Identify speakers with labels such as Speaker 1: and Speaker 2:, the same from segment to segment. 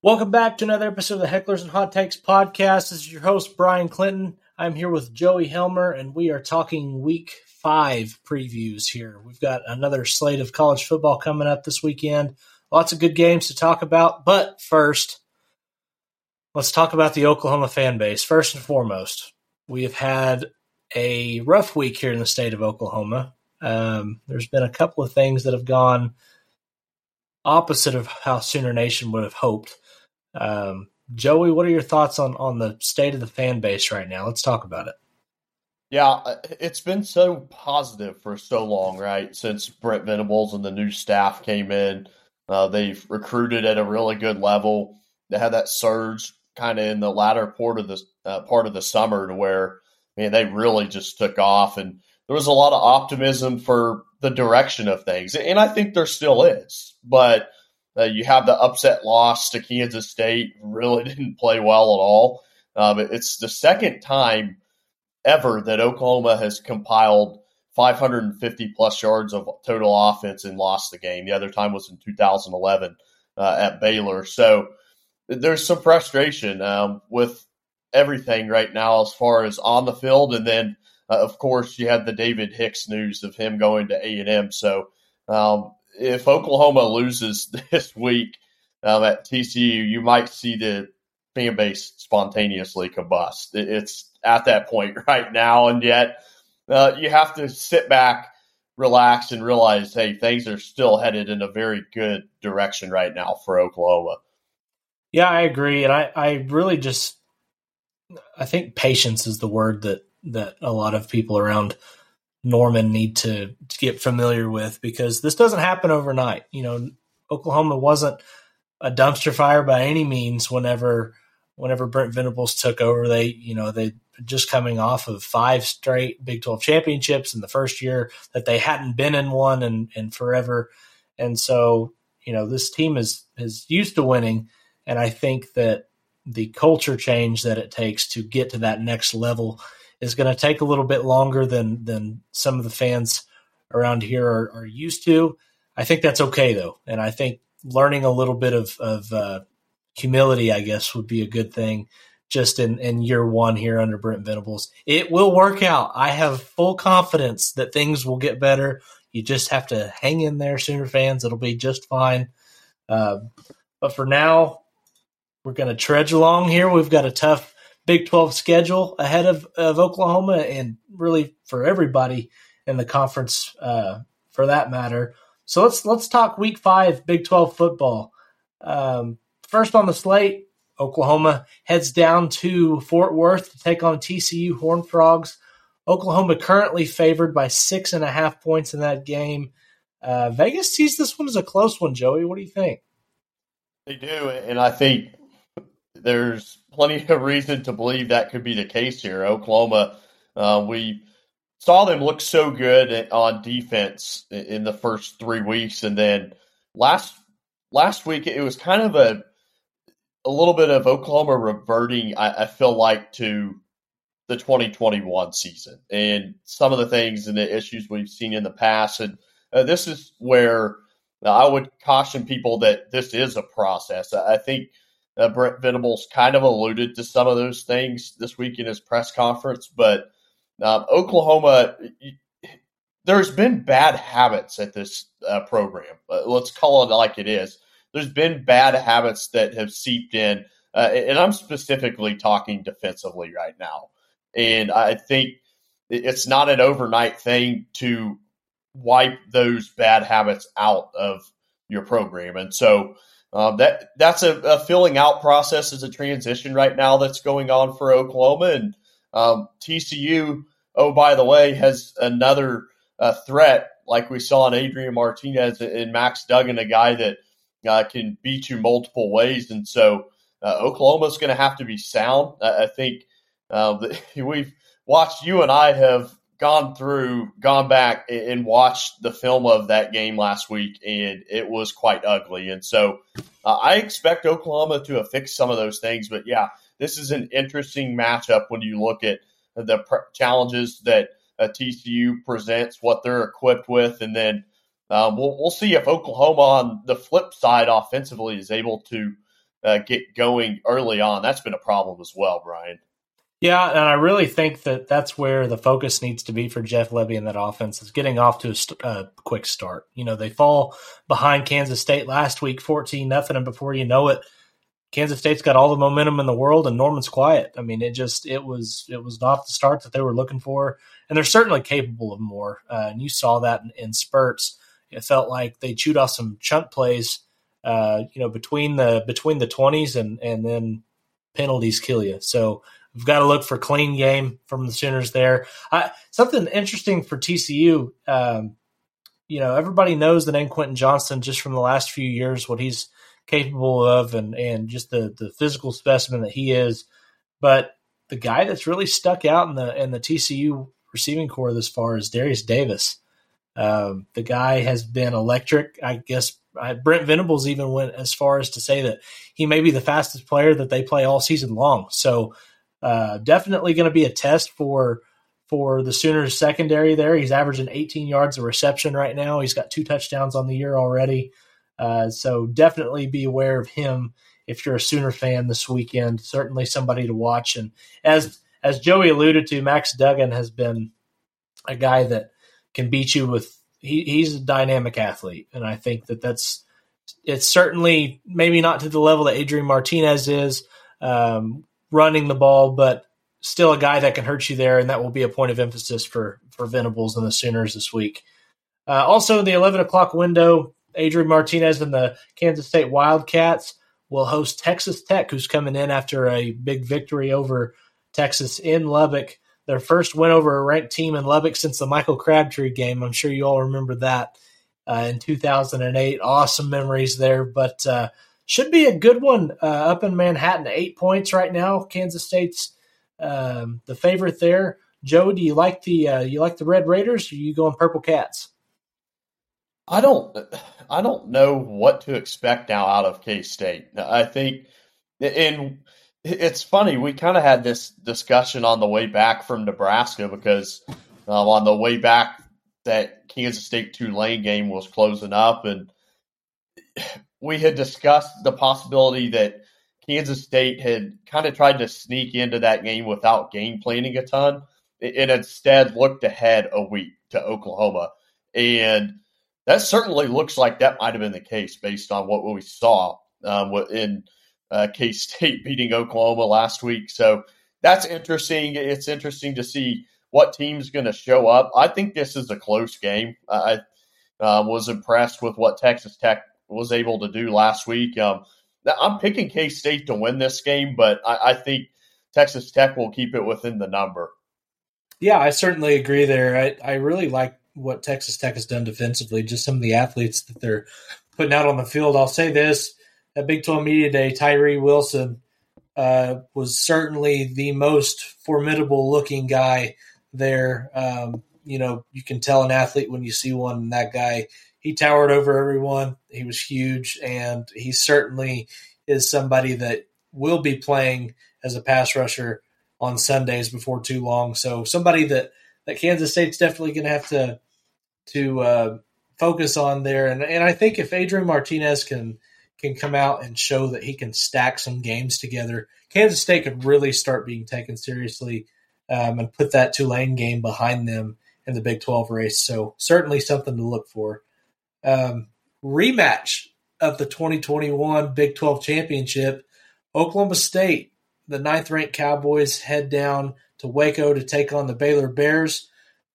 Speaker 1: Welcome back to another episode of the Hecklers and Hot Takes podcast. This is your host, Brian Clinton. I'm here with Joey Helmer, and we are talking week five previews here. We've got another slate of college football coming up this weekend. Lots of good games to talk about. But first, let's talk about the Oklahoma fan base. First and foremost, we have had a rough week here in the state of Oklahoma. Um, there's been a couple of things that have gone opposite of how Sooner Nation would have hoped. Um, Joey, what are your thoughts on on the state of the fan base right now? Let's talk about it.
Speaker 2: Yeah, uh, it's been so positive for so long, right? Since Brent Venables and the new staff came in, uh, they've recruited at a really good level. They had that surge kind of in the latter part of the uh, part of the summer to where man they really just took off, and there was a lot of optimism for the direction of things, and I think there still is. But uh, you have the upset loss to Kansas State. Really didn't play well at all. Um, it's the second time ever that Oklahoma has compiled 550 plus yards of total offense and lost the game. The other time was in 2011 uh, at Baylor. So there's some frustration um, with everything right now as far as on the field, and then uh, of course you had the David Hicks news of him going to A and M. So um, if Oklahoma loses this week um, at TCU, you might see the fan base spontaneously combust. It's at that point right now, and yet uh, you have to sit back, relax, and realize, hey, things are still headed in a very good direction right now for Oklahoma.
Speaker 1: Yeah, I agree, and I, I really just I think patience is the word that that a lot of people around Norman need to, to get familiar with because this doesn't happen overnight. You know, Oklahoma wasn't a dumpster fire by any means whenever whenever Brent Venables took over. They, you know, they just coming off of five straight Big 12 championships in the first year that they hadn't been in one in, in forever. And so, you know, this team is is used to winning. And I think that the culture change that it takes to get to that next level is going to take a little bit longer than than some of the fans around here are, are used to. I think that's okay though, and I think learning a little bit of, of uh, humility, I guess, would be a good thing. Just in, in year one here under Brent Venables, it will work out. I have full confidence that things will get better. You just have to hang in there, Sooner fans. It'll be just fine. Uh, but for now, we're going to trudge along here. We've got a tough Big 12 schedule ahead of, of Oklahoma and really for everybody in the conference uh, for that matter. So let's let's talk Week Five Big 12 football. Um, first on the slate, Oklahoma heads down to Fort Worth to take on TCU Horn Frogs. Oklahoma currently favored by six and a half points in that game. Uh, Vegas sees this one as a close one. Joey, what do you think?
Speaker 2: They do, and I think there's plenty of reason to believe that could be the case here. Oklahoma, uh, we saw them look so good on defense in the first three weeks, and then last last week it was kind of a a little bit of Oklahoma reverting. I, I feel like to the 2021 season and some of the things and the issues we've seen in the past, and uh, this is where I would caution people that this is a process. I think uh, Brent Venables kind of alluded to some of those things this week in his press conference, but um, Oklahoma, there's been bad habits at this uh, program. Uh, let's call it like it is. There's been bad habits that have seeped in, uh, and I'm specifically talking defensively right now. And I think it's not an overnight thing to wipe those bad habits out of your program. And so um, that that's a, a, filling out process as a transition right now that's going on for Oklahoma and um, TCU. Oh, by the way, has another uh, threat like we saw in Adrian Martinez and Max Duggan, a guy that uh, can beat you multiple ways, and so uh, Oklahoma's going to have to be sound. I, I think uh, we've watched. You and I have gone through, gone back and watched the film of that game last week, and it was quite ugly. And so uh, I expect Oklahoma to have fixed some of those things. But yeah, this is an interesting matchup when you look at the challenges that uh, TCU presents, what they're equipped with, and then um, we'll, we'll see if Oklahoma on the flip side offensively is able to uh, get going early on. That's been a problem as well, Brian.
Speaker 1: Yeah, and I really think that that's where the focus needs to be for Jeff Lebby and that offense is getting off to a st- uh, quick start. You know, they fall behind Kansas State last week, fourteen nothing, and before you know it, Kansas State's got all the momentum in the world, and Norman's quiet. I mean, it just it was it was not the start that they were looking for, and they're certainly capable of more. Uh, and you saw that in, in, spurts. It felt like they chewed off some chunk plays, uh, you know, between the between the twenties, and and then penalties kill you. So we've got to look for clean game from the Sooners there. Something interesting for TCU. Um, you know, everybody knows the name Quentin Johnston just from the last few years, what he's capable of and and just the the physical specimen that he is. But the guy that's really stuck out in the in the TCU receiving corps this far is Derius Davis. Um, the guy has been electric. I guess I, Brent Venables even went as far as to say that he may be the fastest player that they play all season long. So uh, definitely going to be a test for for the Sooners secondary. There, he's averaging 18 yards of reception right now. He's got two touchdowns on the year already. Uh, so definitely be aware of him if you're a Sooner fan this weekend. Certainly somebody to watch. And as as Joey alluded to, Max Duggan has been a guy that can beat you with. He, he's a dynamic athlete, and I think that that's it's certainly maybe not to the level that Adrian Martinez is um, running the ball, but still a guy that can hurt you there, and that will be a point of emphasis for for Venables and the Sooners this week. Uh, also, in the 11 o'clock window, Adrian Martinez and the Kansas State Wildcats will host Texas Tech, who's coming in after a big victory over Texas in Lubbock. Their first win over a ranked team in Lubbock since the Michael Crabtree game. I'm sure you all remember that uh, in 2008. Awesome memories there, but uh, should be a good one uh, up in Manhattan. Eight points right now. Kansas State's um, the favorite there. Joe, do you like the uh, you like the Red Raiders? Or are you going Purple Cats?
Speaker 2: I don't I don't know what to expect now out of K State. I think and it's funny we kind of had this discussion on the way back from Nebraska because um, on the way back that Kansas State Tulane game was closing up and we had discussed the possibility that Kansas State had kind of tried to sneak into that game without game planning a ton and instead looked ahead a week to Oklahoma and that certainly looks like that might have been the case based on what we saw um, in uh, K State beating Oklahoma last week. So that's interesting. It's interesting to see what team's going to show up. I think this is a close game. I uh, was impressed with what Texas Tech was able to do last week. Um, I'm picking K State to win this game, but I, I think Texas Tech will keep it within the number.
Speaker 1: Yeah, I certainly agree there. I, I really like what Texas Tech has done defensively, just some of the athletes that they're putting out on the field. I'll say this at Big 12 Media Day, Tyree Wilson uh, was certainly the most formidable looking guy there. Um, you know, you can tell an athlete when you see one, and that guy, he towered over everyone. He was huge, and he certainly is somebody that will be playing as a pass rusher on Sundays before too long. So somebody that that Kansas State's definitely going to have to to uh, focus on there. And and I think if Adrian Martinez can can come out and show that he can stack some games together, Kansas State could really start being taken seriously um, and put that Tulane game behind them in the Big 12 race. So certainly something to look for. Um, rematch of the 2021 Big 12 championship. Oklahoma State, the ninth ranked Cowboys, head down to Waco to take on the Baylor Bears.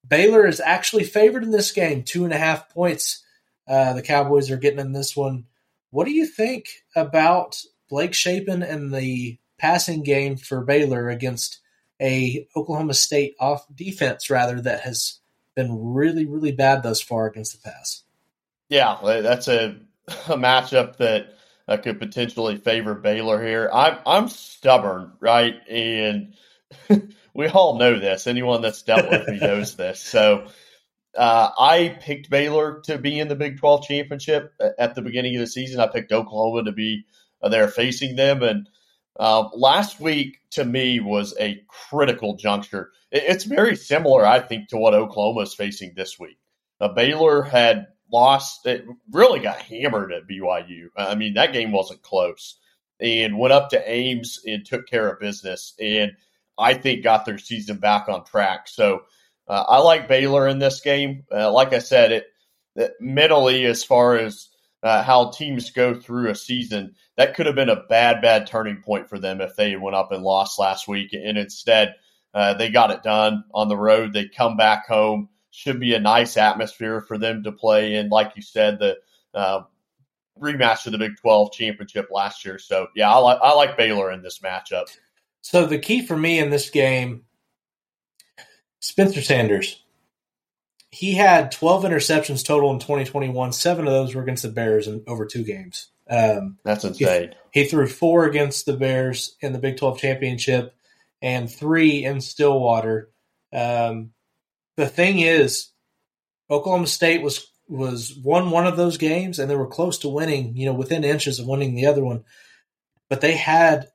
Speaker 1: Baylor is actually favored in this game, two and a half points. Uh, the Cowboys are getting in this one. What do you think about Blake Shapen and the passing game for Baylor against a Oklahoma State off defense rather that has been really really bad thus far against the pass?
Speaker 2: Yeah, that's a, a matchup that uh, could potentially favor Baylor here. I'm I'm stubborn, right, and we all know this. Anyone that's dealt with me knows this. So uh, I picked Baylor to be in the Big 12 championship at the beginning of the season. I picked Oklahoma to be uh, there facing them. And uh, last week, to me, was a critical juncture. It, it's very similar, I think, to what Oklahoma is facing this week. Uh, Baylor had lost, it really got hammered at BYU. I mean, that game wasn't close. and went up to Ames and took care of business. And I think got their season back on track. So uh, I like Baylor in this game. Uh, like I said, it, it mentally, as far as uh, how teams go through a season, that could have been a bad, bad turning point for them if they went up and lost last week. And instead, uh, they got it done on the road. They come back home. Should be a nice atmosphere for them to play in. Like you said, the uh, rematch of the Big 12 championship last year. So, yeah, I, like I like Baylor in this matchup.
Speaker 1: So, the key for me in this game, Spencer Sanders. He had 12 interceptions total in 2021. Seven of those were against the Bears in over two games.
Speaker 2: Um, That's insane.
Speaker 1: He, he, threw four against the Bears in the Big 12 championship and three in Stillwater. Um, the thing is, Oklahoma State was was won one of those games, and they were close to winning. You know, within inches of winning the other one, but they had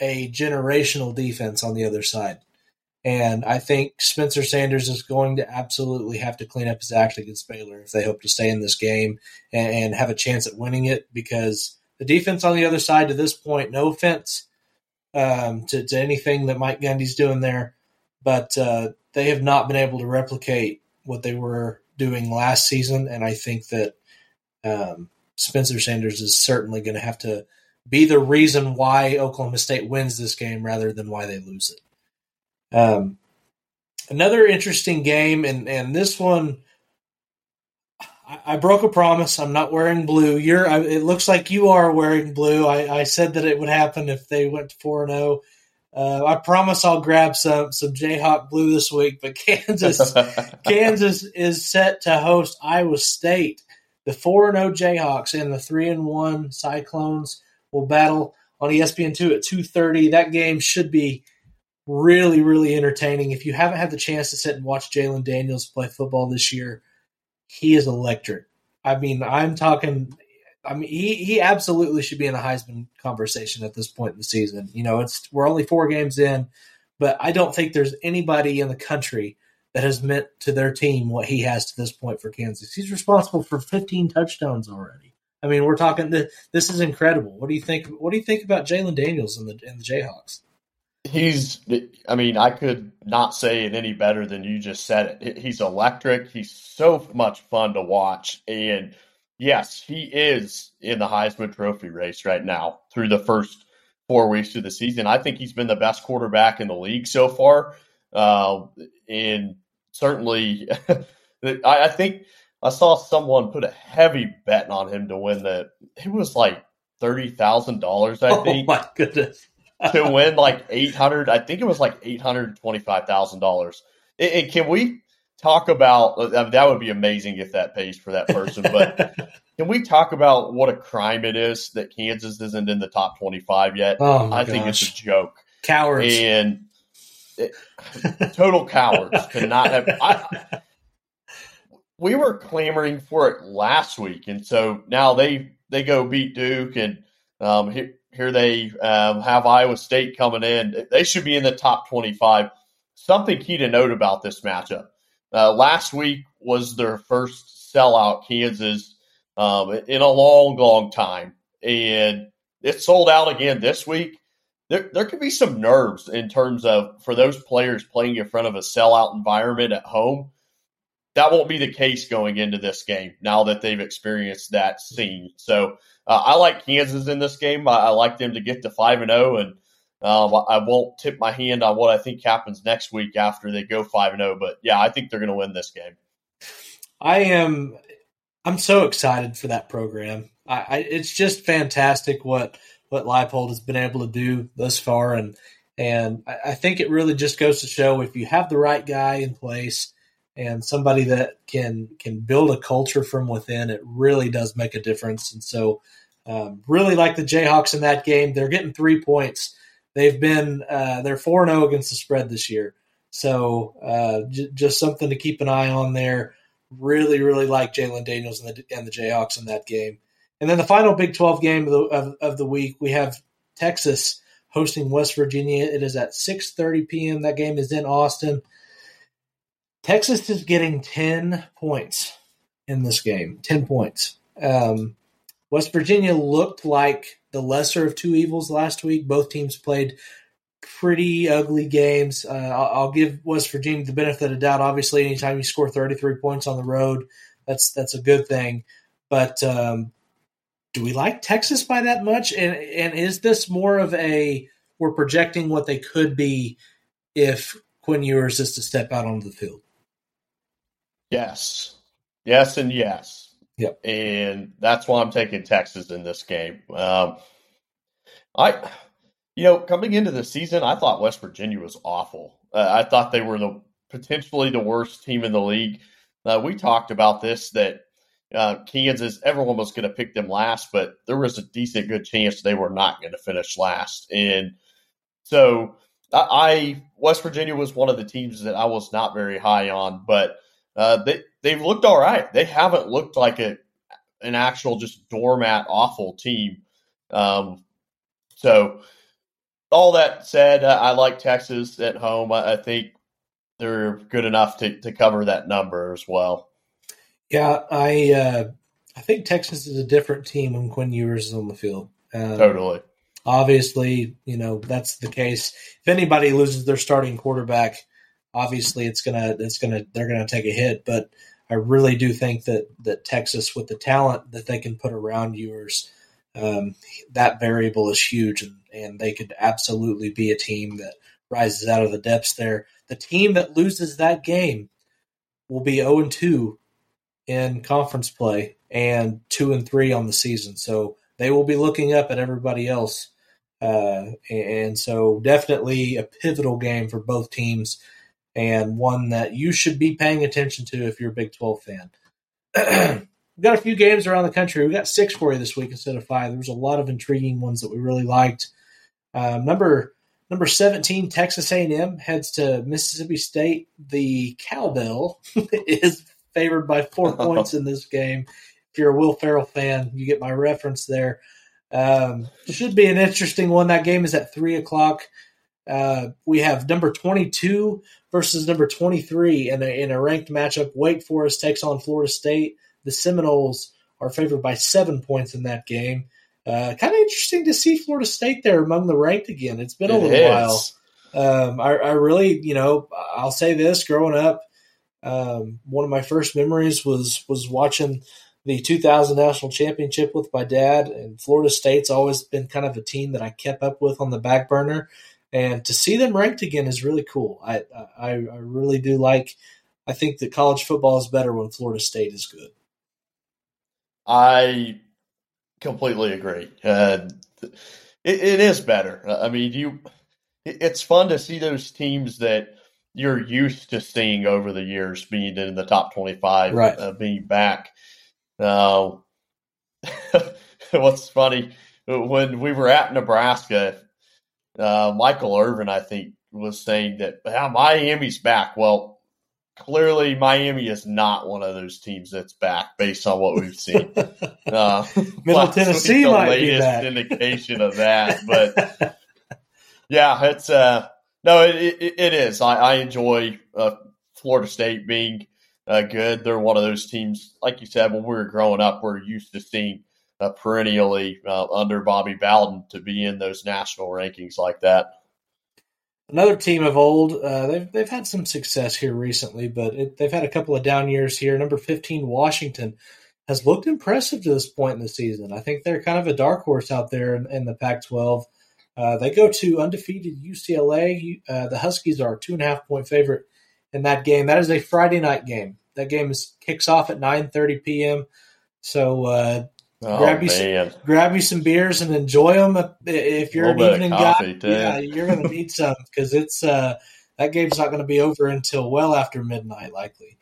Speaker 1: a generational defense on the other side. And I think Spencer Sanders is going to absolutely have to clean up his act against Baylor if they hope to stay in this game and, and have a chance at winning it because the defense on the other side to this point, no offense um, to, to, anything that Mike Gundy's doing there, but uh, they have not been able to replicate what they were doing last season. And I think that um, Spencer Sanders is certainly going to have to be the reason why Oklahoma State wins this game rather than why they lose it. Um, another interesting game, and and this one, I, broke a promise. I'm not wearing blue. You're. It looks like you are wearing blue. I, I said that it would happen if they went four and zero. Uh, I promise I'll grab some some Jayhawk blue this week. But Kansas, Kansas is set to host Iowa State. The four and zero oh Jayhawks and the three and one Cyclones will battle on ESPN two at two thirty. That game should be really, really entertaining. If you haven't had the chance to sit and watch Jalon Daniels play football this year, he is electric. I mean, I'm talking. I mean, he he absolutely should be in the Heisman conversation at this point in the season. You know, it's we're only four games in, but I don't think there's anybody in the country that has meant to their team what he has to this point for Kansas. He's responsible for 15 touchdowns already. I mean, we're talking. This is incredible. What do you think? What do you think about Jalon Daniels and the and the Jayhawks?
Speaker 2: He's, I mean, I could not say it any better than you just said it. He's electric. He's so much fun to watch. And yes, he is in the Heisman Trophy race right now through the first four weeks of the season. I think he's been the best quarterback in the league so far. Uh, and certainly, I, think I saw someone put a heavy bet on him to win the, it was like $30,000, I think.
Speaker 1: Oh, my goodness
Speaker 2: to win like eight hundred. I think it was like eight hundred twenty-five thousand dollars. And can we talk about uh, that? Would be amazing if that pays for that person. But can we talk about what a crime it is that Kansas isn't in the top twenty-five yet?
Speaker 1: Oh I
Speaker 2: gosh. think it's a joke.
Speaker 1: Cowards
Speaker 2: and it, total cowards cannot have. I, we were clamoring for it last week, and so now they they go beat Duke and um, here they um, have Iowa State coming in. They should be in the top 25. Something key to note about this matchup. Uh, last week was their first sellout, Kansas, um, in a long, long time. And it sold out again this week. There, there could be some nerves in terms of for those players playing in front of a sellout environment at home. That won't be the case going into this game now that they've experienced that scene. So uh, I like Kansas in this game. I, I, like them to get to five and zero, oh, and um, I won't tip my hand on what I think happens next week after they go five and zero. Oh, but yeah, I think they're going to win this game.
Speaker 1: I am. I'm so excited for that program. I, I, it's just fantastic what what Leipold has been able to do thus far, and and I, I think it really just goes to show if you have the right guy in place and somebody that can can build a culture from within, it really does make a difference. And so, um, really like the Jayhawks in that game. They're getting three points. They've been uh, they're four zero oh against the spread this year. So uh, j- just something to keep an eye on there. Really, really like Jalon Daniels and the, and the Jayhawks in that game. And then the final Big Twelve game of the, of, of the week, we have Texas hosting West Virginia. It is at six thirty p.m. That game is in Austin. Texas is getting 10 points in this game. 10 points. Um, West Virginia looked like the lesser of two evils last week. Both teams played pretty ugly games. Uh, I'll, I'll, give West Virginia the benefit of doubt. Obviously, anytime you score 33 points on the road, that's that's a good thing. But um, do we like Texas by that much? And and is this more of a we're projecting what they could be if Quinn Ewers is to step out onto the field?
Speaker 2: Yes, yes, and yes.
Speaker 1: Yep.
Speaker 2: And that's why I'm taking Texas in this game. Um, I you know, coming into the season, I thought West Virginia was awful. Uh, I thought they were the potentially the worst team in the league. Uh, we talked about this that uh, Kansas, everyone was going to pick them last, but there was a decent good chance they were not going to finish last. And so I, I, West Virginia was one of the teams that I was not very high on, but uh, they they've looked all right. They haven't looked like a an actual just doormat awful team. Um, so all that said, I like Texas at home. I, I think they're good enough to, to cover that number as well.
Speaker 1: Yeah, I uh, I think Texas is a different team when Quinn Ewers is on the field.
Speaker 2: Um, totally.
Speaker 1: Obviously, you know that's the case. If anybody loses their starting quarterback, obviously it's gonna it's gonna they're gonna take a hit. But I really do think that that Texas, with the talent that they can put around Ewers, um, that variable is huge, and, and they could absolutely be a team that rises out of the depths there. The team that loses that game will be 0 and 2 in conference play and 2 and 3 on the season. So they will be looking up at everybody else. Uh, and so definitely a pivotal game for both teams and one that you should be paying attention to if you're a Big 12 fan. We've got a few games around the country. We've got six for you this week instead of five. There was a lot of intriguing ones that we really liked. Um, number number seventeen, Texas A and M heads to Mississippi State. The cowbell is favored by four points in this game. If you're a Will Ferrell fan, you get my reference there. Um, should be an interesting one. That game is at three o'clock. Uh, we have number 22 versus number 23 in a, in a ranked matchup. Wake Forest takes on Florida State. The Seminoles are favored by seven points in that game. Uh, kind of interesting to see Florida State there among the ranked again. It's been a it little is. while. Um, I, I, really, you know, I'll say this: growing up, um, one of my first memories was was watching the 2000 national championship with my dad. And Florida State's always been kind of a team that I kept up with on the back burner. And to see them ranked again is really cool. I I, I really do like. I think that college football is better when Florida State is good.
Speaker 2: I completely agree. Uh, it, it is better. I mean, you. It's fun to see those teams that you're used to seeing over the years being in the top 25,
Speaker 1: right.
Speaker 2: uh, being back. Uh, what's funny when we were at Nebraska, uh, Michael Irvin, I think, was saying that Miami's back. Well, clearly Miami is not one of those teams that's back based on what we've seen.
Speaker 1: Uh, Middle Tennessee the might
Speaker 2: latest
Speaker 1: be back.
Speaker 2: indication of that, but yeah, it's uh no, it it, it is. I, I enjoy uh, Florida State being uh, good. They're one of those teams, like you said, when we were growing up, we're used to seeing uh, perennially uh, under Bobby Bowden to be in those national rankings like that
Speaker 1: another team of old. Uh, they've they've had some success here recently, but it, they've had a couple of down years here. Number fifteen, Washington, has looked impressive to this point in the season. I think they're kind of a dark horse out there in, in the Pac-12. Uh, they go to undefeated UCLA. Uh, the Huskies are two and a half point favorite in that game. That is a Friday night game. That game is kicks off at nine thirty p.m. So uh, Oh, grab you man. some, grab you some beers and enjoy them. If you're an evening guy, too. yeah, you're going to need some because it's uh, that game's not going to be over until well after midnight, likely.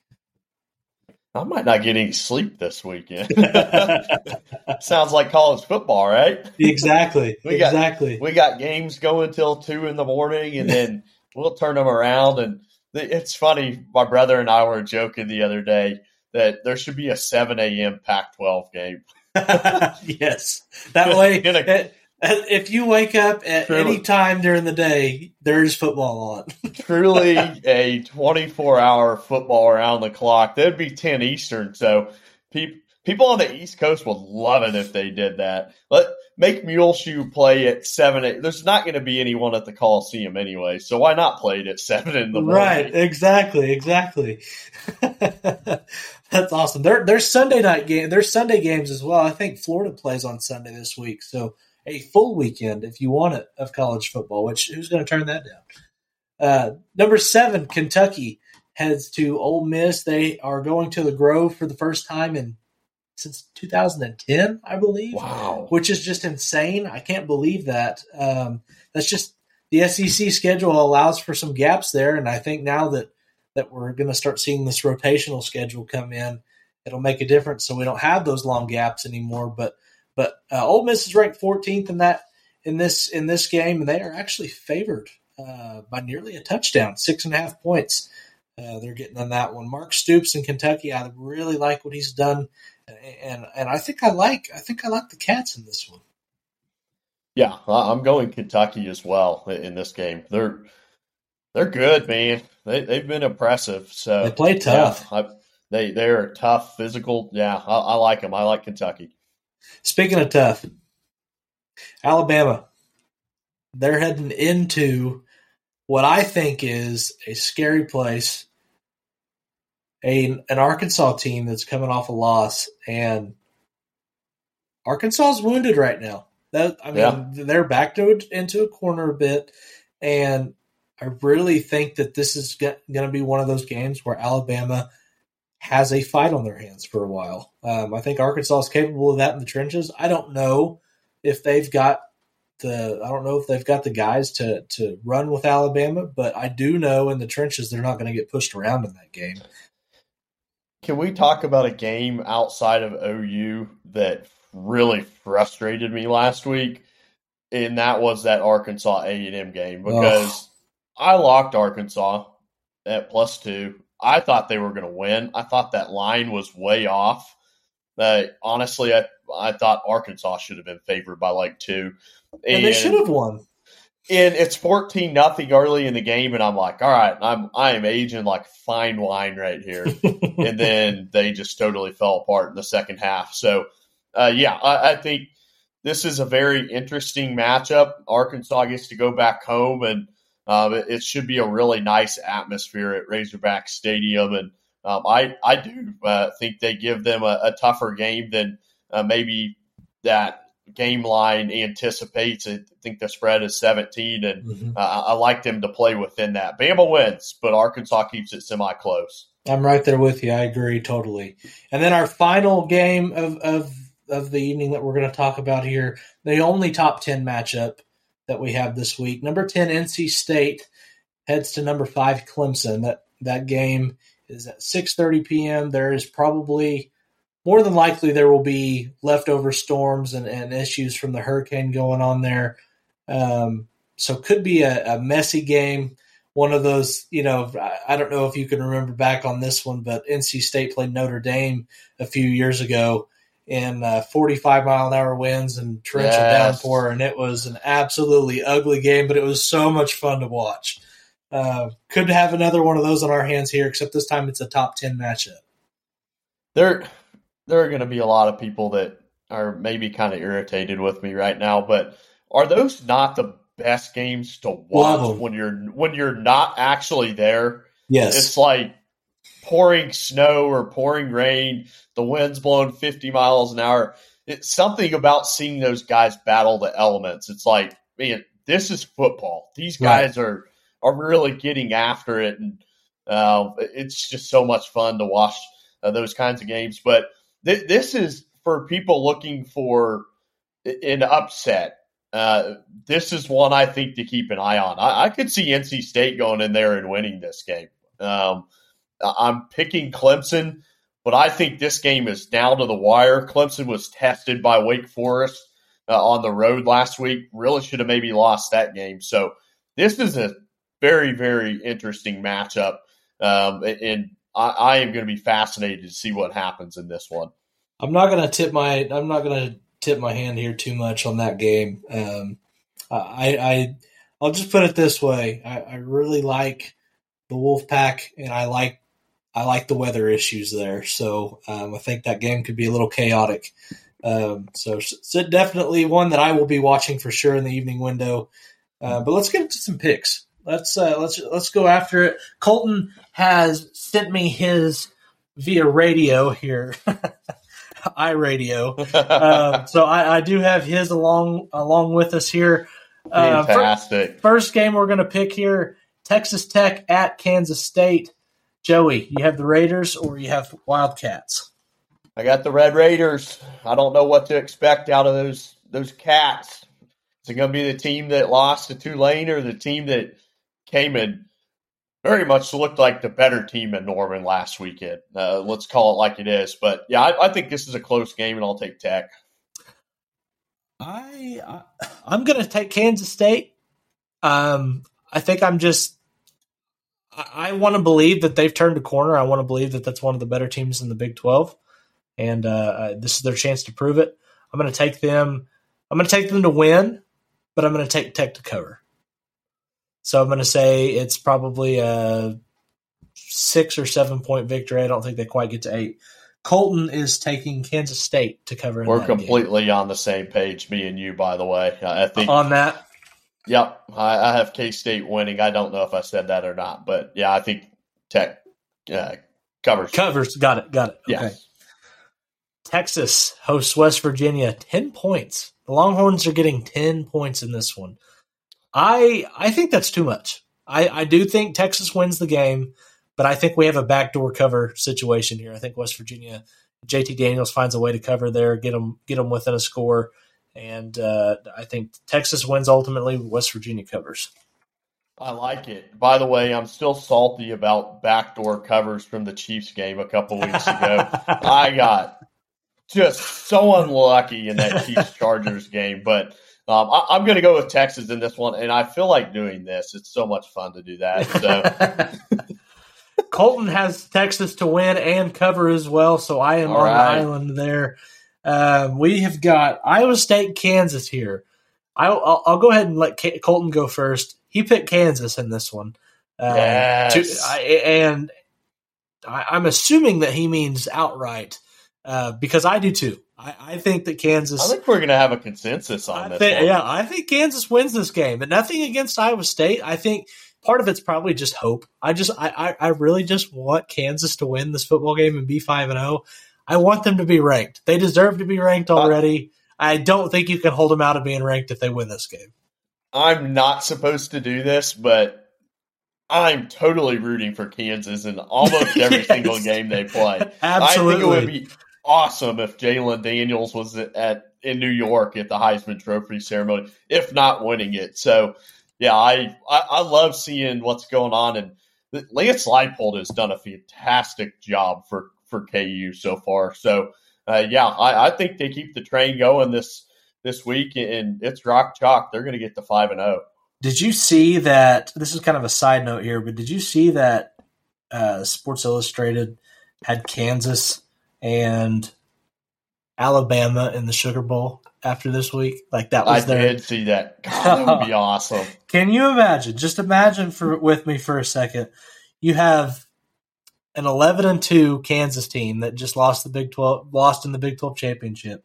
Speaker 2: I might not get any sleep this weekend. Sounds like college football, right?
Speaker 1: Exactly.
Speaker 2: we got, exactly. We got games going till two in the morning, and then we'll turn them around. And it's funny. My brother and I were joking the other day that there should be a seven a.m. Pac-12 game.
Speaker 1: yes, that way. Eh, eh, if you wake up at truly, any time during the day, there's football on.
Speaker 2: truly a 24 hour football around the clock. That'd be 10 Eastern. So people people on the East Coast would love it if they did that. But make Muleshoe play at seven. Eight. There's not going to be anyone at the Coliseum anyway, so why not play it at seven in the morning?
Speaker 1: Right, exactly, exactly. That's awesome. There, there's Sunday night game. There's Sunday games as well. I think Florida plays on Sunday this week, so a full weekend if you want it of college football. Which who's going to turn that down? Uh, number seven, Kentucky heads to Ole Miss. They are going to the Grove for the first time in since 2010, I believe.
Speaker 2: Wow,
Speaker 1: which is just insane. I can't believe that. Um, that's just the SEC schedule allows for some gaps there, and I think now that that we're going to start seeing this rotational schedule come in, it'll make a difference. So we don't have those long gaps anymore. But but uh, Ole Miss is ranked 14th in that in this in this game, and they are actually favored uh, by nearly a touchdown, six and a half points. Uh, they're getting on that one. Mark Stoops in Kentucky, I really like what he's done, and and I think I like I think I like the Cats in this one.
Speaker 2: Yeah, I'm going Kentucky as well in this game. They're they're good, man. They they've been impressive. So
Speaker 1: they play tough.
Speaker 2: Yeah, I, they they're tough, physical. Yeah, I, I like them. I like Kentucky.
Speaker 1: Speaking of tough, Alabama, they're heading into what I think is a scary place. A an Arkansas team that's coming off a loss, and Arkansas is wounded right now. That I mean, yeah. they're backed into a corner a bit, and I really think that this is going to be one of those games where Alabama has a fight on their hands for a while. Um, I think Arkansas is capable of that in the trenches. I don't know if they've got the I don't know if they've got the guys to to run with Alabama, but I do know in the trenches they're not going to get pushed around in that game.
Speaker 2: Can we talk about a game outside of OU that really frustrated me last week? And that was that Arkansas A and M game because oh. I locked Arkansas at plus two. I thought they were going to win. I thought that line was way off. Uh, honestly, I I thought Arkansas should have been favored by like two.
Speaker 1: And, and they should have won.
Speaker 2: And it's fourteen nothing early in the game, and I'm like, all right, I'm I am aging like fine wine right here. and then they just totally fell apart in the second half. So, uh, yeah, I, I think this is a very interesting matchup. Arkansas gets to go back home, and um, it, it, should be a really nice atmosphere at Razorback Stadium. And um, I I do uh, think they give them a, a tougher game than uh, maybe that game line anticipates. I think the spread is 17, and mm-hmm. uh, I like them to play within that. Bama wins, but Arkansas keeps it semi close.
Speaker 1: I'm right there with you. I agree totally. And then our final game of, of, of the evening that we're going to talk about here, the only top 10 matchup that we have this week. Number 10, NC State heads to number 5, Clemson. That, that game is at 6.30 p.m. There is probably more than likely there will be leftover storms and, and issues from the hurricane going on there. Um, so could be a, a, messy game. One of those, you know, I, I, don't know if you can remember back on this one, but NC State played Notre Dame a few years ago in uh, 45 mile an hour winds and torrential yes. downpour, and it was an absolutely ugly game, but it was so much fun to watch. Uh, could have another one of those on our hands here, except this time it's a top 10 matchup.
Speaker 2: There, there are going to be a lot of people that are maybe kind of irritated with me right now, but are those not the best games to watch when you're when you're not actually there?
Speaker 1: Yes,
Speaker 2: it's like pouring snow or pouring rain, the wind's blowing 50 miles an hour. It's something about seeing those guys battle the elements. It's like, man, this is football. These guys right. are are really getting after it, and uh, it's just so much fun to watch uh, those kinds of games. But th- this is for people looking for an upset. Uh, this is one I think to keep an eye on. I, I, could see NC State going in there and winning this game. Um, I'm picking Clemson, but I think this game is down to the wire. Clemson was tested by Wake Forest uh, on the road last week. Really should have maybe lost that game. So this is a very, very interesting matchup. Um, and I, I am going to be fascinated to see what happens in this one.
Speaker 1: I'm not going to tip my I'm not going to tip my hand here too much on that game. Um, I, I I'll just put it this way: I, I really like the Wolfpack, and I like I like the weather issues there. So um, I think that game could be a little chaotic Um, so, so definitely one that I will be watching for sure in the evening window. Uh, but let's get into some picks. Let's uh, let's let's go after it. Colton has sent me his via radio here, iRadio. um, so I, I, do have his along along with us here.
Speaker 2: Uh, Fantastic.
Speaker 1: First, first game we're going to pick here: Texas Tech at Kansas State. Joey, you have the Raiders or you have Wildcats?
Speaker 2: I got the Red Raiders. I don't know what to expect out of those those cats. Is it going to be the team that lost to Tulane or the team that came and very much looked like the better team in Norman last weekend? Uh, let's call it like it is. But yeah, I, I, think this is a close game, and I'll take Tech.
Speaker 1: I, I I'm going to take Kansas State. Um, I think I'm just I, want to believe that they've turned a corner. I want to believe that that's one of the better teams in the Big 12, and uh, this is their chance to prove it. I'm going to take them. I'm going to take them to win, but I'm going to take Tech to cover. So I'm going to say it's probably a six or seven point victory. I don't think they quite get to eight. Colton is taking Kansas State to cover.
Speaker 2: We're completely game. on the same page, me and you. By the way, I think
Speaker 1: on that.
Speaker 2: Yep, I, I have K State winning. I don't know if I said that or not, but yeah, I think Tech uh, covers.
Speaker 1: Covers. Got it. Got it.
Speaker 2: Okay.
Speaker 1: Texas hosts West Virginia. Ten points. The Longhorns are getting ten points in this one. I I think that's too much. I, I do think Texas wins the game, but I think we have a backdoor cover situation here. I think West Virginia, JT Daniels finds a way to cover there, get them get them within a score and uh, I think Texas wins ultimately. West Virginia covers.
Speaker 2: I like it. By the way, I'm still salty about backdoor covers from the Chiefs game a couple weeks ago. I got just so unlucky in that Chiefs Chargers game, but um, I, am going to go with Texas in this one, and I feel like doing this. It's so much fun to do that. So.
Speaker 1: Colton has Texas to win and cover as well, so I am All on right. the island there. Um, we have got Iowa State, Kansas here. I'll, I'll, I'll go ahead and let K- Colton go first. He picked Kansas in this one.
Speaker 2: Um, yes.
Speaker 1: To, I, and I, am assuming that he means outright uh, because I do too. I, I, think that Kansas.
Speaker 2: I think we're going to have a consensus on
Speaker 1: I
Speaker 2: this.
Speaker 1: Think, yeah, I think Kansas wins this game, and nothing against Iowa State. I think part of it's probably just hope. I just, I, I, I really just want Kansas to win this football game and be five and zero. Oh. I want them to be ranked. They deserve to be ranked already. I don't think you can hold them out of being ranked if they win this game.
Speaker 2: I'm not supposed to do this, but I'm totally rooting for Kansas in almost every yes. single game they play.
Speaker 1: Absolutely. I think it
Speaker 2: would be awesome if Jalon Daniels was at in New York at the Heisman Trophy ceremony, if not winning it. So, yeah, I I, I love seeing what's going on, and Lance Leipold has done a fantastic job for for KU so far. So uh, yeah, I, I, think they keep the train going this this week, and it's rock chalk. They're going to get to five and zero. Oh.
Speaker 1: Did you see that? This is kind of a side note here, but did you see that uh, Sports Illustrated had Kansas and Alabama in the Sugar Bowl after this week? Like that was
Speaker 2: I
Speaker 1: their...
Speaker 2: did see that. God, that would be awesome.
Speaker 1: Can you imagine? Just imagine for with me for a second. You have an 11 and 2 Kansas team that just lost the Big 12 lost in the Big 12 championship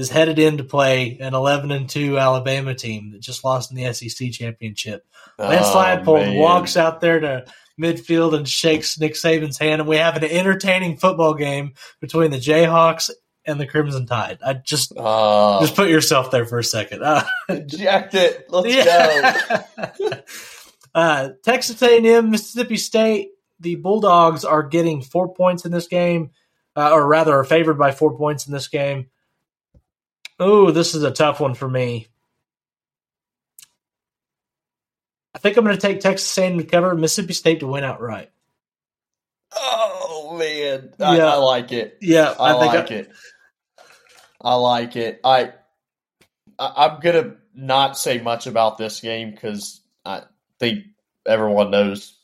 Speaker 1: is headed in to play an 11 and 2 Alabama team that just lost in the SEC championship. Lance oh, Leipold walks out there to midfield and shakes Nick Saban's hand, and we have an entertaining football game between the Jayhawks and the Crimson Tide. I just oh. just put yourself there for a second. Uh,
Speaker 2: Jacked it. Let's yeah.
Speaker 1: go. uh, Texas A&M, Mississippi State the Bulldogs are getting four points in this game, uh, or rather, are favored by four points in this game. Oh, this is a tough one for me. I think I'm going to take Texas A&M to cover, Mississippi State to win outright.
Speaker 2: Oh man, I, yeah. I like it.
Speaker 1: Yeah,
Speaker 2: I, I like I, it. I like it. I, I am gonna not say much about this game because I think everyone knows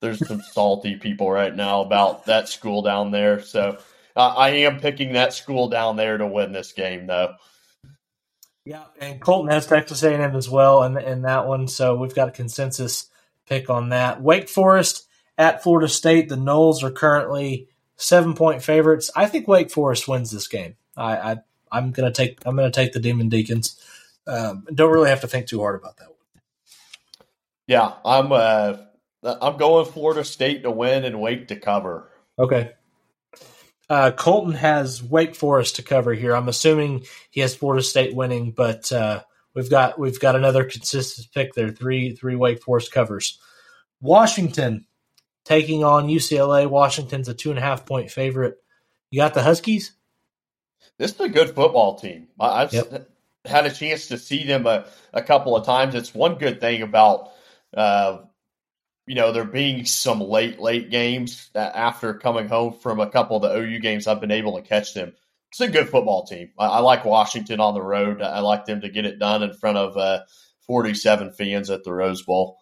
Speaker 2: there's some salty people right now about that school down there. So uh, I am picking that school down there to win this game, though.
Speaker 1: Yeah, and Colton has Texas A&M as well in, in that one, so we've got a consensus pick on that. Wake Forest at Florida State. The Noles are currently seven point favorites. I think Wake Forest wins this game. I, I I'm gonna take I'm gonna take the Demon Deacons. Um, don't really have to think too hard about that one.
Speaker 2: Yeah, I'm uh, I'm going Florida State to win and Wake to cover.
Speaker 1: Okay. Uh, Colton has Wake Forest to cover here. I'm assuming he has Florida State winning, but uh, we've got we've got another consistent pick there. Three three Wake Forest covers. Washington taking on UCLA. Washington's a two and a half point favorite. You got the Huskies.
Speaker 2: This is a good football team. I, have yep. had a chance to see them a, a couple of times. It's one good thing about uh, you know, there being some late, late games after coming home from a couple of the OU games, I've been able to catch them. It's a good football team. I, I like Washington on the road. I like them to get it done in front of uh, 47 fans at the Rose Bowl.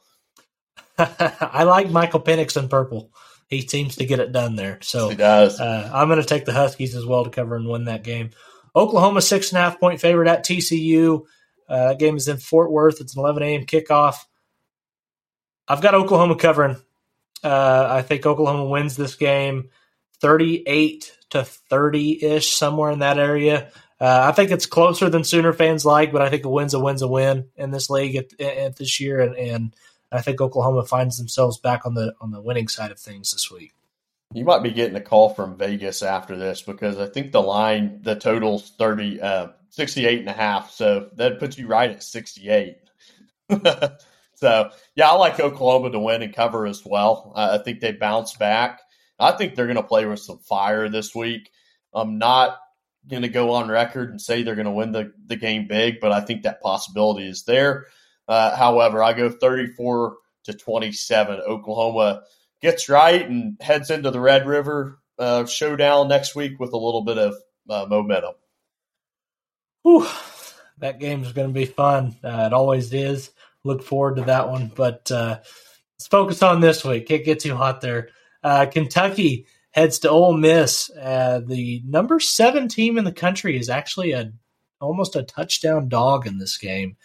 Speaker 1: I like Michael Penix in purple. He seems to get it done there. So
Speaker 2: he does.
Speaker 1: Uh, I'm going to take the Huskies as well to cover and win that game. Oklahoma six and a half point favorite at TCU. Uh, that game is in Fort Worth. It's an 11 a.m. kickoff. I've got Oklahoma covering. Uh, I think Oklahoma wins this game 38 to 30 ish, somewhere in that area. Uh, I think it's closer than Sooner fans like, but I think a win's a win's a win in this league at, at this year, and, and, I think Oklahoma finds themselves back on the on the winning side of things this week.
Speaker 2: You might be getting a call from Vegas after this because I think the line, the total's 30, uh, 68 and a half. So that puts you right at 68. So yeah, I like Oklahoma to win and cover as well. I think they bounce back. I think they're going to play with some fire this week. I'm not going to go on record and say they're going to win the, the game big, but I think that possibility is there. Uh, however, I go 34 to 27. Oklahoma gets right and heads into the Red River uh, showdown next week with a little bit of uh, momentum.
Speaker 1: Whew. That game is going to be fun. Uh, it always is look forward to that one. But uh, let's focus on this week. Can't get too hot there. Uh, Kentucky heads to Ole Miss. Uh, the number seven team in the country is actually a almost a touchdown dog in this game.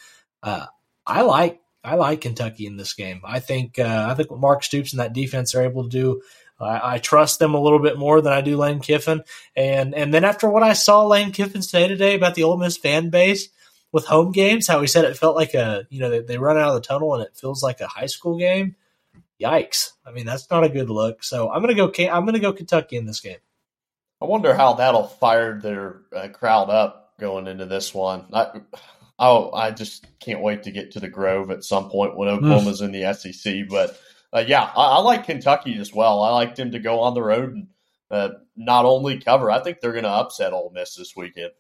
Speaker 1: Uh, I like I like Kentucky in this game. I think uh, I think what Mark Stoops and that defense are able to do. I, I trust them a little bit more than I do Lane Kiffin. And and then after what I saw Lane Kiffin say today about the Ole Miss fan base, with home games, how he said it felt like a you know they, they run out of the tunnel and it feels like a high school game. Yikes! I mean that's not a good look. So I'm gonna go. I'm gonna go Kentucky in this game.
Speaker 2: I wonder how that'll fire their uh, crowd up going into this one. I, oh, I just can't wait to get to the Grove at some point when Oklahoma's in the SEC. But uh, yeah, I, I, like Kentucky as well. I like them to go on the road and uh, not only cover. I think they're going to upset Ole Miss this weekend.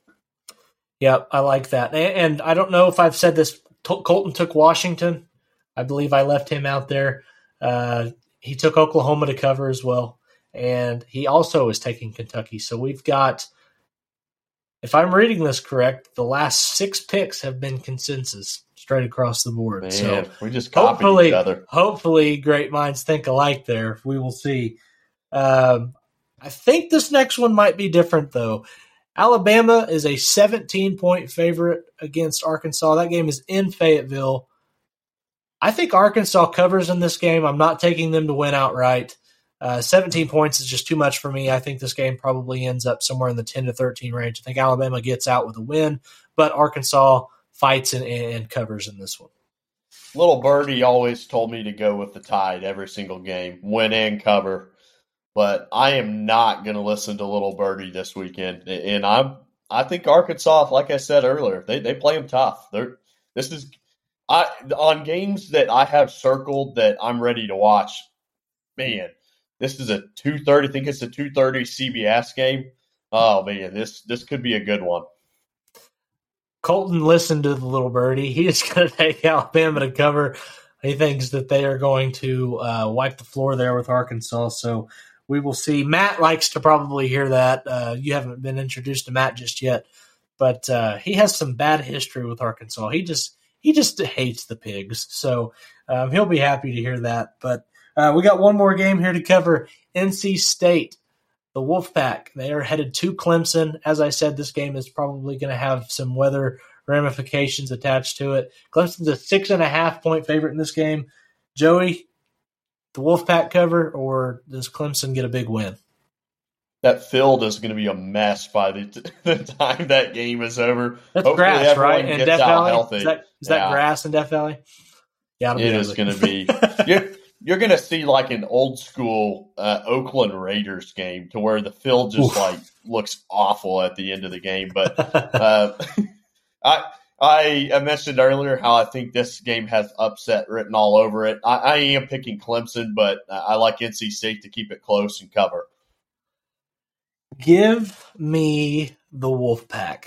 Speaker 1: Yep, I like that. And I don't know if I've said this. Colton took Washington. I believe I left him out there. Uh, he took Oklahoma to cover as well. And he also is taking Kentucky. So we've got, if I'm reading this correct, the last six picks have been consensus straight across the board. Man, so
Speaker 2: we just hopefully, each other.
Speaker 1: Hopefully, great minds think alike there. We will see. Um, I think this next one might be different, though. Alabama is a 17 point favorite against Arkansas. That game is in Fayetteville. I think Arkansas covers in this game. I'm not taking them to win outright. Uh, 17 points is just too much for me. I think this game probably ends up somewhere in the 10 to 13 range. I think Alabama gets out with a win, but Arkansas fights and, and covers in this one.
Speaker 2: Little Birdie always told me to go with the tide every single game, win and cover but I am not going to listen to Little Birdie this weekend. And I'm I think Arkansas, like I said earlier, they they play them tough. They're this is I on games that I have circled that I'm ready to watch. Man, this is a two thirty. I think it's a two thirty CBS game. Oh man, this this could be a good one.
Speaker 1: Colton listened to the little birdie. He is going to take Alabama to cover. He thinks that they are going to uh, wipe the floor there with Arkansas. So we will see. Matt likes to probably hear that. Uh, you haven't been introduced to Matt just yet, but uh, he has some bad history with Arkansas. He just he just hates the pigs, so um, he'll be happy to hear that. But uh, we got one more game here to cover. NC State, the Wolfpack. They are headed to Clemson. As I said, this game is probably going to have some weather ramifications attached to it. Clemson's a six and a half point favorite in this game. Joey, the Wolfpack cover, or does Clemson get a big win?
Speaker 2: that field is going to be a mess by the, the time that game is over.
Speaker 1: That's Hopefully grass, right? In Death Valley, healthy. is that, is that grass in Death Valley?
Speaker 2: Yeah, it is going to be. you're you're going to see like an old school uh, Oakland Raiders game to where the field just Oof. like looks awful at the end of the game. But uh, I. I, I mentioned earlier how I think this game has upset written all over it. I, I am picking Clemson, but I like NC State to keep it close and cover.
Speaker 1: Give me the Wolfpack.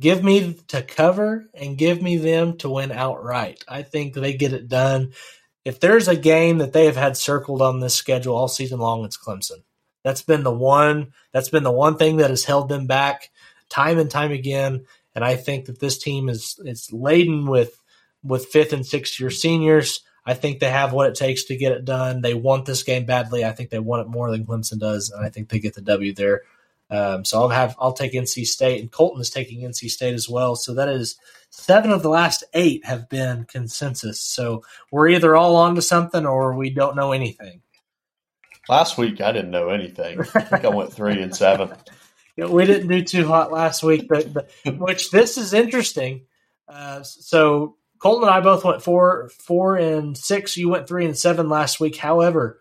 Speaker 1: Give me to cover and give me them to win outright. I think they get it done. If there's a game that they have had circled on this schedule all season long, it's Clemson. That's been the one. That's been the one thing that has held them back time and time again. And I think that this team is is laden with with fifth and sixth year seniors. I think they have what it takes to get it done. They want this game badly. I think they want it more than Clemson does, and I think they get the W there. Um, so I'll have I'll take NC State, and Colton is taking NC State as well. So that is seven of the last eight have been consensus. So we're either all on to something or we don't know anything.
Speaker 2: Last week I didn't know anything. I think I went three and seven.
Speaker 1: Yeah, we didn't do too hot last week, but, but which this is interesting. Uh, so Colton and I both went four, four and six. You went three and seven last week. However,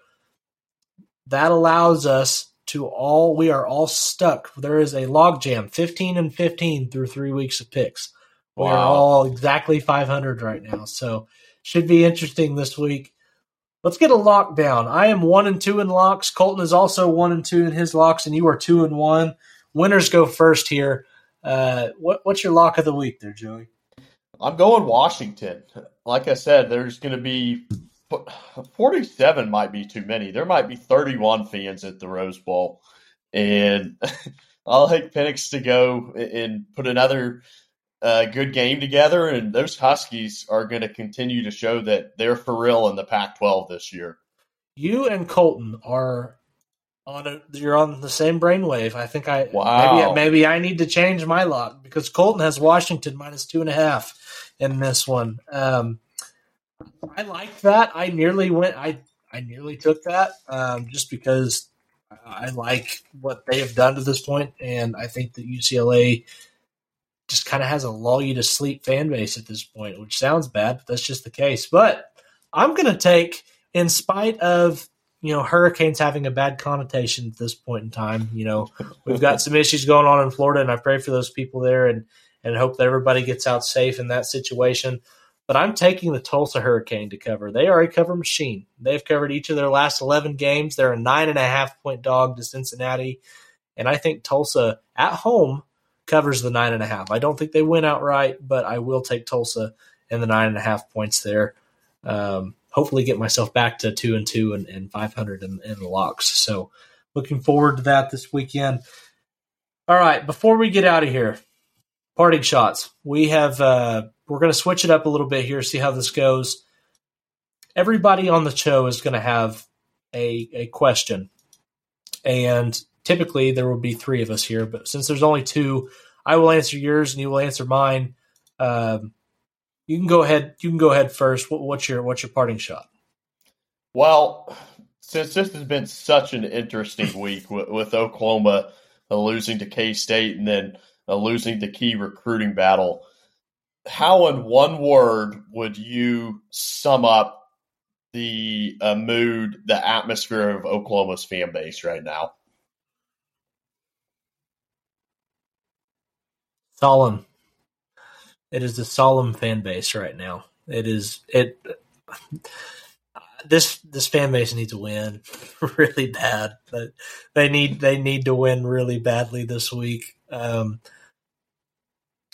Speaker 1: that allows us to all. We are all stuck. There is a logjam, fifteen and fifteen through three weeks of picks. We are all exactly five hundred right now. So should be interesting this week. Let's get a lockdown. I am one and two in locks. Colton is also one and two in his locks, and you are two and one. Winners go first here. Uh, what, what's your lock of the week there, Joey?
Speaker 2: I'm going Washington. Like I said, there's going to be 47 might be too many. There might be 31 fans at the Rose Bowl. And I'll take Penix to go and put another uh, good game together. And those Huskies are going to continue to show that they're for real in the Pac 12 this year.
Speaker 1: You and Colton are on a, you're on the same brainwave. I think I wow. maybe maybe I need to change my lock because Colton has Washington minus two and a half in this one. Um, I like that. I nearly went. I I nearly took that um, just because I like what they have done to this point, and I think that UCLA just kind of has a lull you to sleep fan base at this point, which sounds bad, but that's just the case. But I'm going to take, in spite of you know hurricanes having a bad connotation at this point in time. You know we've got some issues going on in Florida, and I pray for those people there, and and hope that everybody gets out safe in that situation. But I'm taking the Tulsa Hurricane to cover. They are a cover machine. They've covered each of their last 11 games. They're a nine and a half point dog to Cincinnati. And I think Tulsa at home covers the nine and a half. I don't think they win outright, but I will take Tulsa and the nine and a half points there. Um, hopefully, get myself back to two and two and, and 500 in, in the locks. So, looking forward to that this weekend. All right, before we get out of here, parting shots. We have uh, we're going to switch it up a little bit here, see how this goes. Everybody on the show is going to have a a question, and typically there will be three of us here, but since there's only two, I will answer yours and you will answer mine. Um, you can go ahead. You can go ahead first. What, what's your what's your parting shot?
Speaker 2: Well, since this has been such an interesting week with, with Oklahoma losing to K State and then uh, losing the key recruiting battle. How, in one word, would you sum up the uh, mood, the atmosphere of Oklahoma's fan base right now?
Speaker 1: Solemn. It is a solemn fan base right now. It is it. This this fan base needs to win really bad. But they need they need to win really badly this week. Um,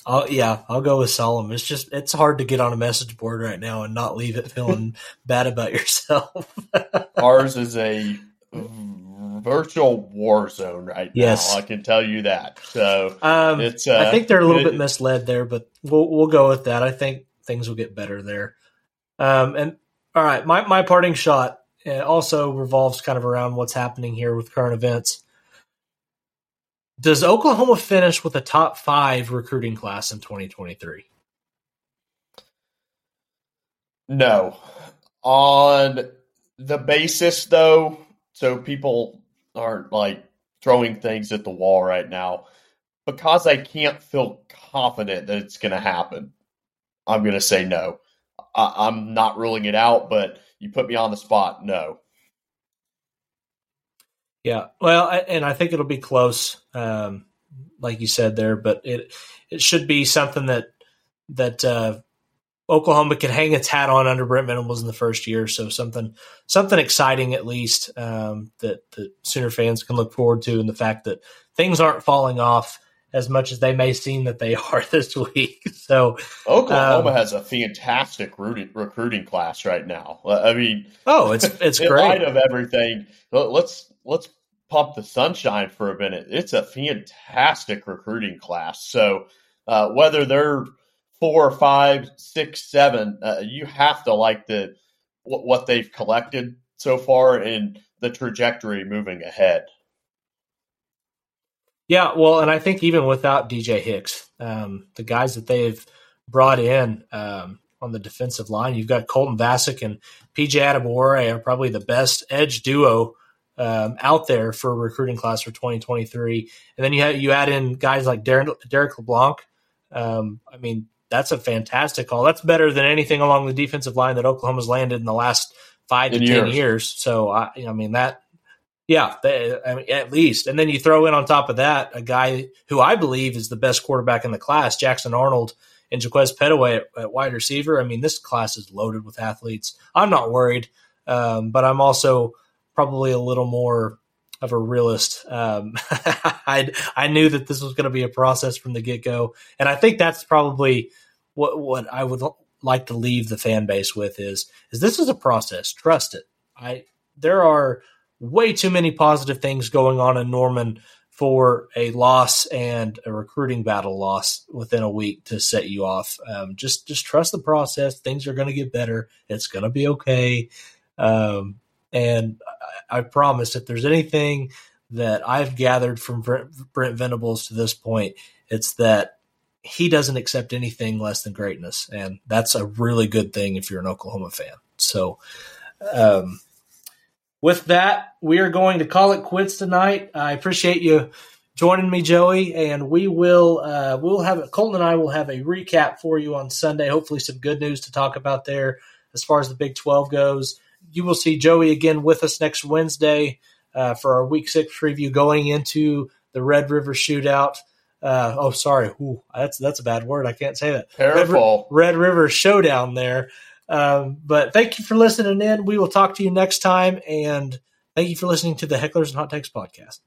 Speaker 1: Oh yeah, I'll go with solemn. It's just it's hard to get on a message board right now and not leave it feeling bad about yourself.
Speaker 2: Ours is a virtual war zone right yes. now. I can tell you that. So
Speaker 1: um, it's. Uh, I think they're a little it, bit misled there, but we'll we'll go with that. I think things will get better there. Um, and all right, my my parting shot uh, also revolves kind of around what's happening here with current events. Does Oklahoma finish with a top five recruiting class in 2023?
Speaker 2: No. On the basis, though, so people aren't like throwing things at the wall right now because I can't feel confident that it's going to happen. I'm going to say no. I, am not ruling it out, but you put me on the spot, no.
Speaker 1: Yeah, well, and I think it'll be close, um, like you said there, but it it should be something that that uh, Oklahoma can hang its hat on under Brent Venables in the first year. So something something exciting at least um, that the Sooner fans can look forward to, and the fact that things aren't falling off as much as they may seem that they are this week. So
Speaker 2: Oklahoma um, has a fantastic recruiting, recruiting class right now. I mean,
Speaker 1: oh, it's it's
Speaker 2: in
Speaker 1: great.
Speaker 2: light of everything, let's let's pump the sunshine for a minute. It's a fantastic recruiting class. So uh, whether they're four, five, six, seven, uh, you have to like the what, what they've collected so far and the trajectory moving ahead.
Speaker 1: Yeah, well, and I think even without DJ Hicks, um, the guys that they've brought in um, on the defensive line, you've got Colton Vasek and PJ Adebawore are probably the best edge duo um, out there for recruiting class for 2023. And then you have, you add in guys like Derek, Derek LeBlanc. Um, I mean, that's a fantastic call. That's better than anything along the defensive line that Oklahoma's landed in the last five in to years. ten years. So I, I mean that yeah, they, I mean, at least. And then you throw in on top of that a guy who I believe is the best quarterback in the class, Jackson Arnold and Jaquaize Pettaway at, at wide receiver. I mean, this class is loaded with athletes. I'm not worried, um, but I'm also probably a little more of a realist. Um, I I knew that this was going to be a process from the get go, and I think that's probably what what I would like to leave the fan base with is is this is a process. Trust it. I there are way too many positive things going on in Norman for a loss and a recruiting battle loss within a week to set you off. Um, just just trust the process. Things are going to get better. It's going to be okay. Um, and I, promise, if there's anything that I've gathered from Brent, Brent Venables to this point, it's that he doesn't accept anything less than greatness, and that's a really good thing if you're an Oklahoma fan. So. Um, with that, we are going to call it quits tonight. I appreciate you joining me, Joey, and we will uh, we'll have Colton and I will have a recap for you on Sunday. Hopefully, some good news to talk about there as far as the Big Twelve goes. You will see Joey again with us next Wednesday uh, for our Week Six preview, going into the Red River Shootout. Uh, oh, sorry, Ooh, that's that's a bad word. I can't say that.
Speaker 2: Careful.
Speaker 1: Red, Red River Showdown there. Um, but thank you for listening in. We will talk to you next time. And thank you for listening to the Hecklers and Hot Takes podcast.